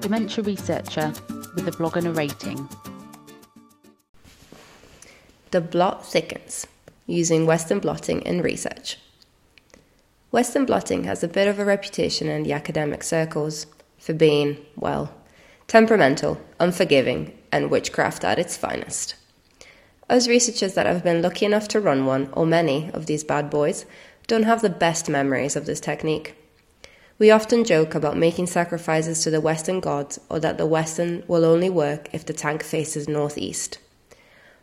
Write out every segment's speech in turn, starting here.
dementia researcher with a blog and a rating. The blot thickens using Western blotting in research. Western blotting has a bit of a reputation in the academic circles for being, well, temperamental, unforgiving, and witchcraft at its finest. Us researchers that have been lucky enough to run one, or many, of these bad boys, don't have the best memories of this technique. We often joke about making sacrifices to the Western gods or that the Western will only work if the tank faces northeast.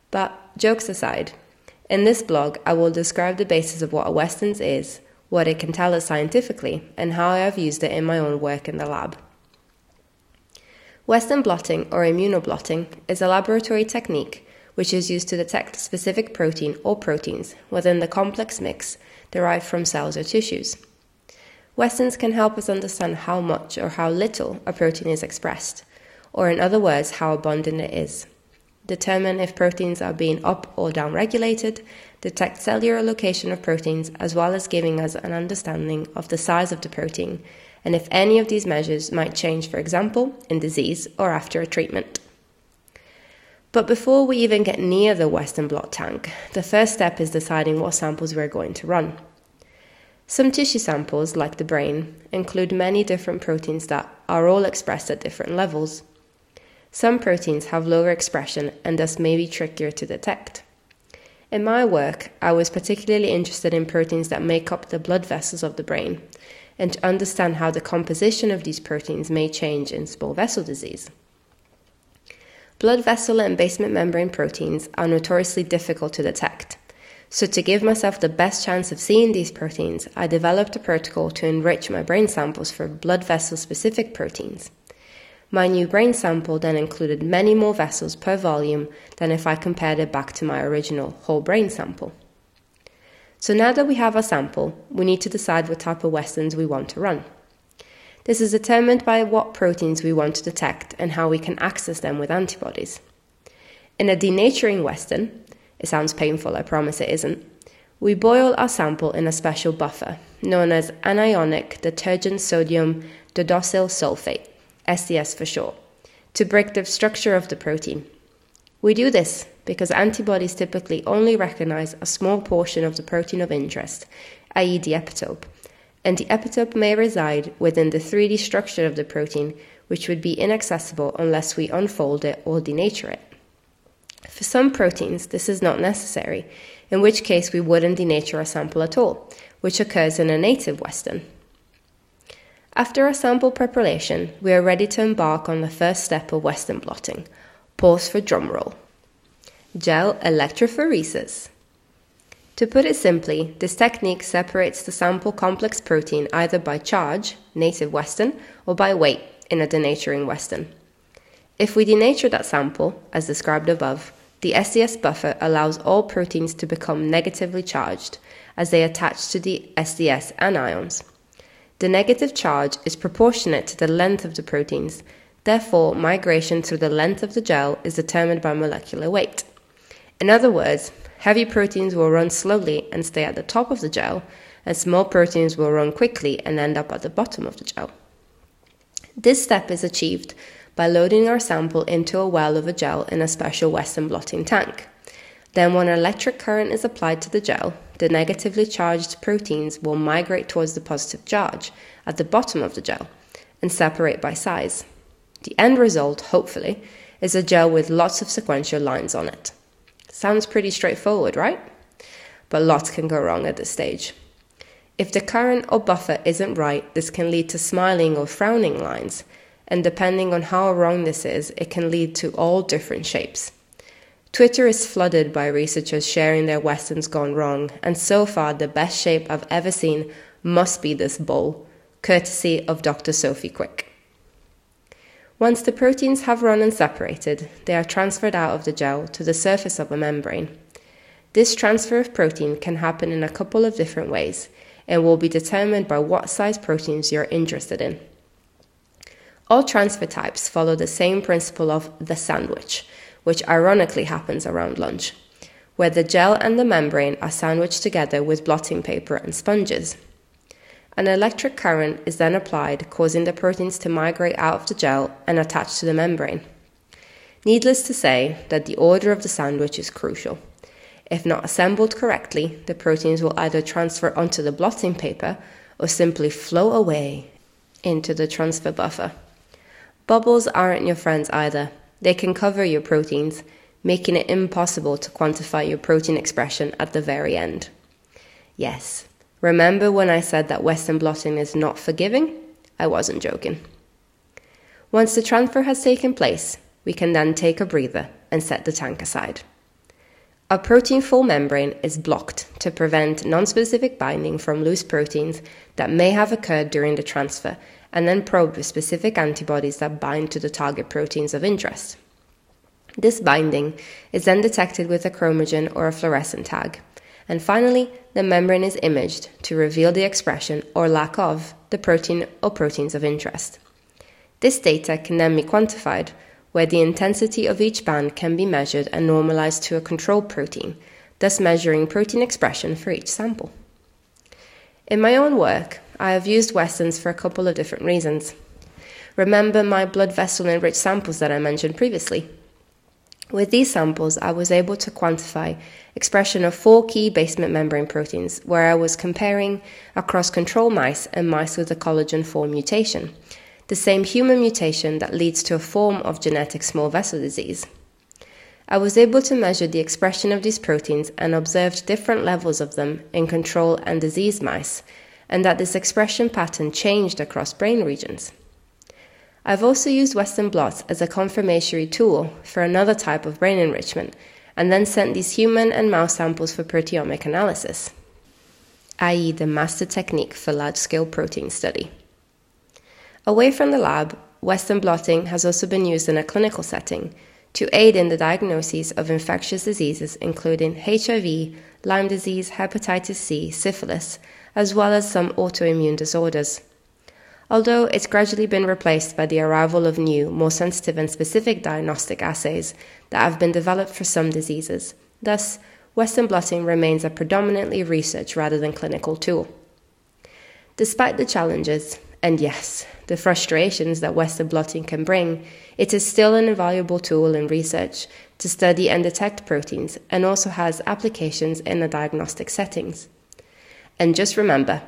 But, jokes aside, in this blog I will describe the basis of what a Westerns is, what it can tell us scientifically, and how I have used it in my own work in the lab. Western blotting or immunoblotting is a laboratory technique which is used to detect specific protein or proteins within the complex mix derived from cells or tissues. Westerns can help us understand how much or how little a protein is expressed, or in other words, how abundant it is. Determine if proteins are being up or down regulated, detect cellular location of proteins, as well as giving us an understanding of the size of the protein and if any of these measures might change, for example, in disease or after a treatment. But before we even get near the Western blot tank, the first step is deciding what samples we're going to run. Some tissue samples, like the brain, include many different proteins that are all expressed at different levels. Some proteins have lower expression and thus may be trickier to detect. In my work, I was particularly interested in proteins that make up the blood vessels of the brain and to understand how the composition of these proteins may change in small vessel disease. Blood vessel and basement membrane proteins are notoriously difficult to detect. So, to give myself the best chance of seeing these proteins, I developed a protocol to enrich my brain samples for blood vessel specific proteins. My new brain sample then included many more vessels per volume than if I compared it back to my original whole brain sample. So now that we have our sample, we need to decide what type of Westerns we want to run. This is determined by what proteins we want to detect and how we can access them with antibodies. In a denaturing Western, it sounds painful, I promise it isn't, we boil our sample in a special buffer known as anionic detergent sodium dodecyl sulfate, SDS for short, to break the structure of the protein. We do this because antibodies typically only recognize a small portion of the protein of interest, i.e., the epitope, and the epitope may reside within the 3D structure of the protein, which would be inaccessible unless we unfold it or denature it. For some proteins, this is not necessary, in which case we wouldn't denature a sample at all, which occurs in a native Western. After our sample preparation, we are ready to embark on the first step of Western blotting. Pause for drumroll. Gel electrophoresis. To put it simply, this technique separates the sample complex protein either by charge, native Western, or by weight, in a denaturing Western. If we denature that sample, as described above, the SDS buffer allows all proteins to become negatively charged as they attach to the SDS anions. The negative charge is proportionate to the length of the proteins, therefore, migration through the length of the gel is determined by molecular weight. In other words, Heavy proteins will run slowly and stay at the top of the gel, and small proteins will run quickly and end up at the bottom of the gel. This step is achieved by loading our sample into a well of a gel in a special Western blotting tank. Then, when an electric current is applied to the gel, the negatively charged proteins will migrate towards the positive charge at the bottom of the gel and separate by size. The end result, hopefully, is a gel with lots of sequential lines on it. Sounds pretty straightforward, right? But lots can go wrong at this stage. If the current or buffer isn't right, this can lead to smiling or frowning lines, and depending on how wrong this is, it can lead to all different shapes. Twitter is flooded by researchers sharing their Westerns gone wrong, and so far the best shape I've ever seen must be this bowl, courtesy of Dr. Sophie Quick. Once the proteins have run and separated, they are transferred out of the gel to the surface of a membrane. This transfer of protein can happen in a couple of different ways and will be determined by what size proteins you're interested in. All transfer types follow the same principle of the sandwich, which ironically happens around lunch, where the gel and the membrane are sandwiched together with blotting paper and sponges. An electric current is then applied, causing the proteins to migrate out of the gel and attach to the membrane. Needless to say that the order of the sandwich is crucial. If not assembled correctly, the proteins will either transfer onto the blotting paper or simply flow away into the transfer buffer. Bubbles aren't your friends either. They can cover your proteins, making it impossible to quantify your protein expression at the very end. Yes, remember when I said that Western blotting is not forgiving? I wasn't joking. Once the transfer has taken place, we can then take a breather and set the tank aside. A protein full membrane is blocked to prevent nonspecific binding from loose proteins that may have occurred during the transfer and then probed with specific antibodies that bind to the target proteins of interest. This binding is then detected with a chromogen or a fluorescent tag. And finally, the membrane is imaged to reveal the expression or lack of the protein or proteins of interest. This data can then be quantified where the intensity of each band can be measured and normalized to a control protein, thus measuring protein expression for each sample. In my own work, I have used Westerns for a couple of different reasons. Remember my blood vessel enriched samples that I mentioned previously? With these samples, I was able to quantify expression of four key basement membrane proteins, where I was comparing across control mice and mice with a collagen 4 mutation, the same human mutation that leads to a form of genetic small vessel disease. I was able to measure the expression of these proteins and observed different levels of them in control and disease mice, and that this expression pattern changed across brain regions. I've also used Western blots as a confirmatory tool for another type of brain enrichment, and then sent these human and mouse samples for proteomic analysis, i.e., the master technique for large scale protein study. Away from the lab, Western blotting has also been used in a clinical setting to aid in the diagnosis of infectious diseases including HIV, Lyme disease, hepatitis C, syphilis, as well as some autoimmune disorders. Although it's gradually been replaced by the arrival of new, more sensitive and specific diagnostic assays that have been developed for some diseases. Thus, Western blotting remains a predominantly research rather than clinical tool. Despite the challenges, and yes, the frustrations that Western blotting can bring, it is still an invaluable tool in research to study and detect proteins and also has applications in the diagnostic settings. And just remember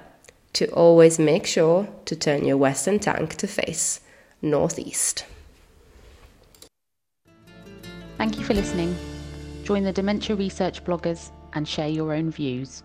to always make sure to turn your Western tank to face northeast. Thank you for listening. Join the dementia research bloggers and share your own views.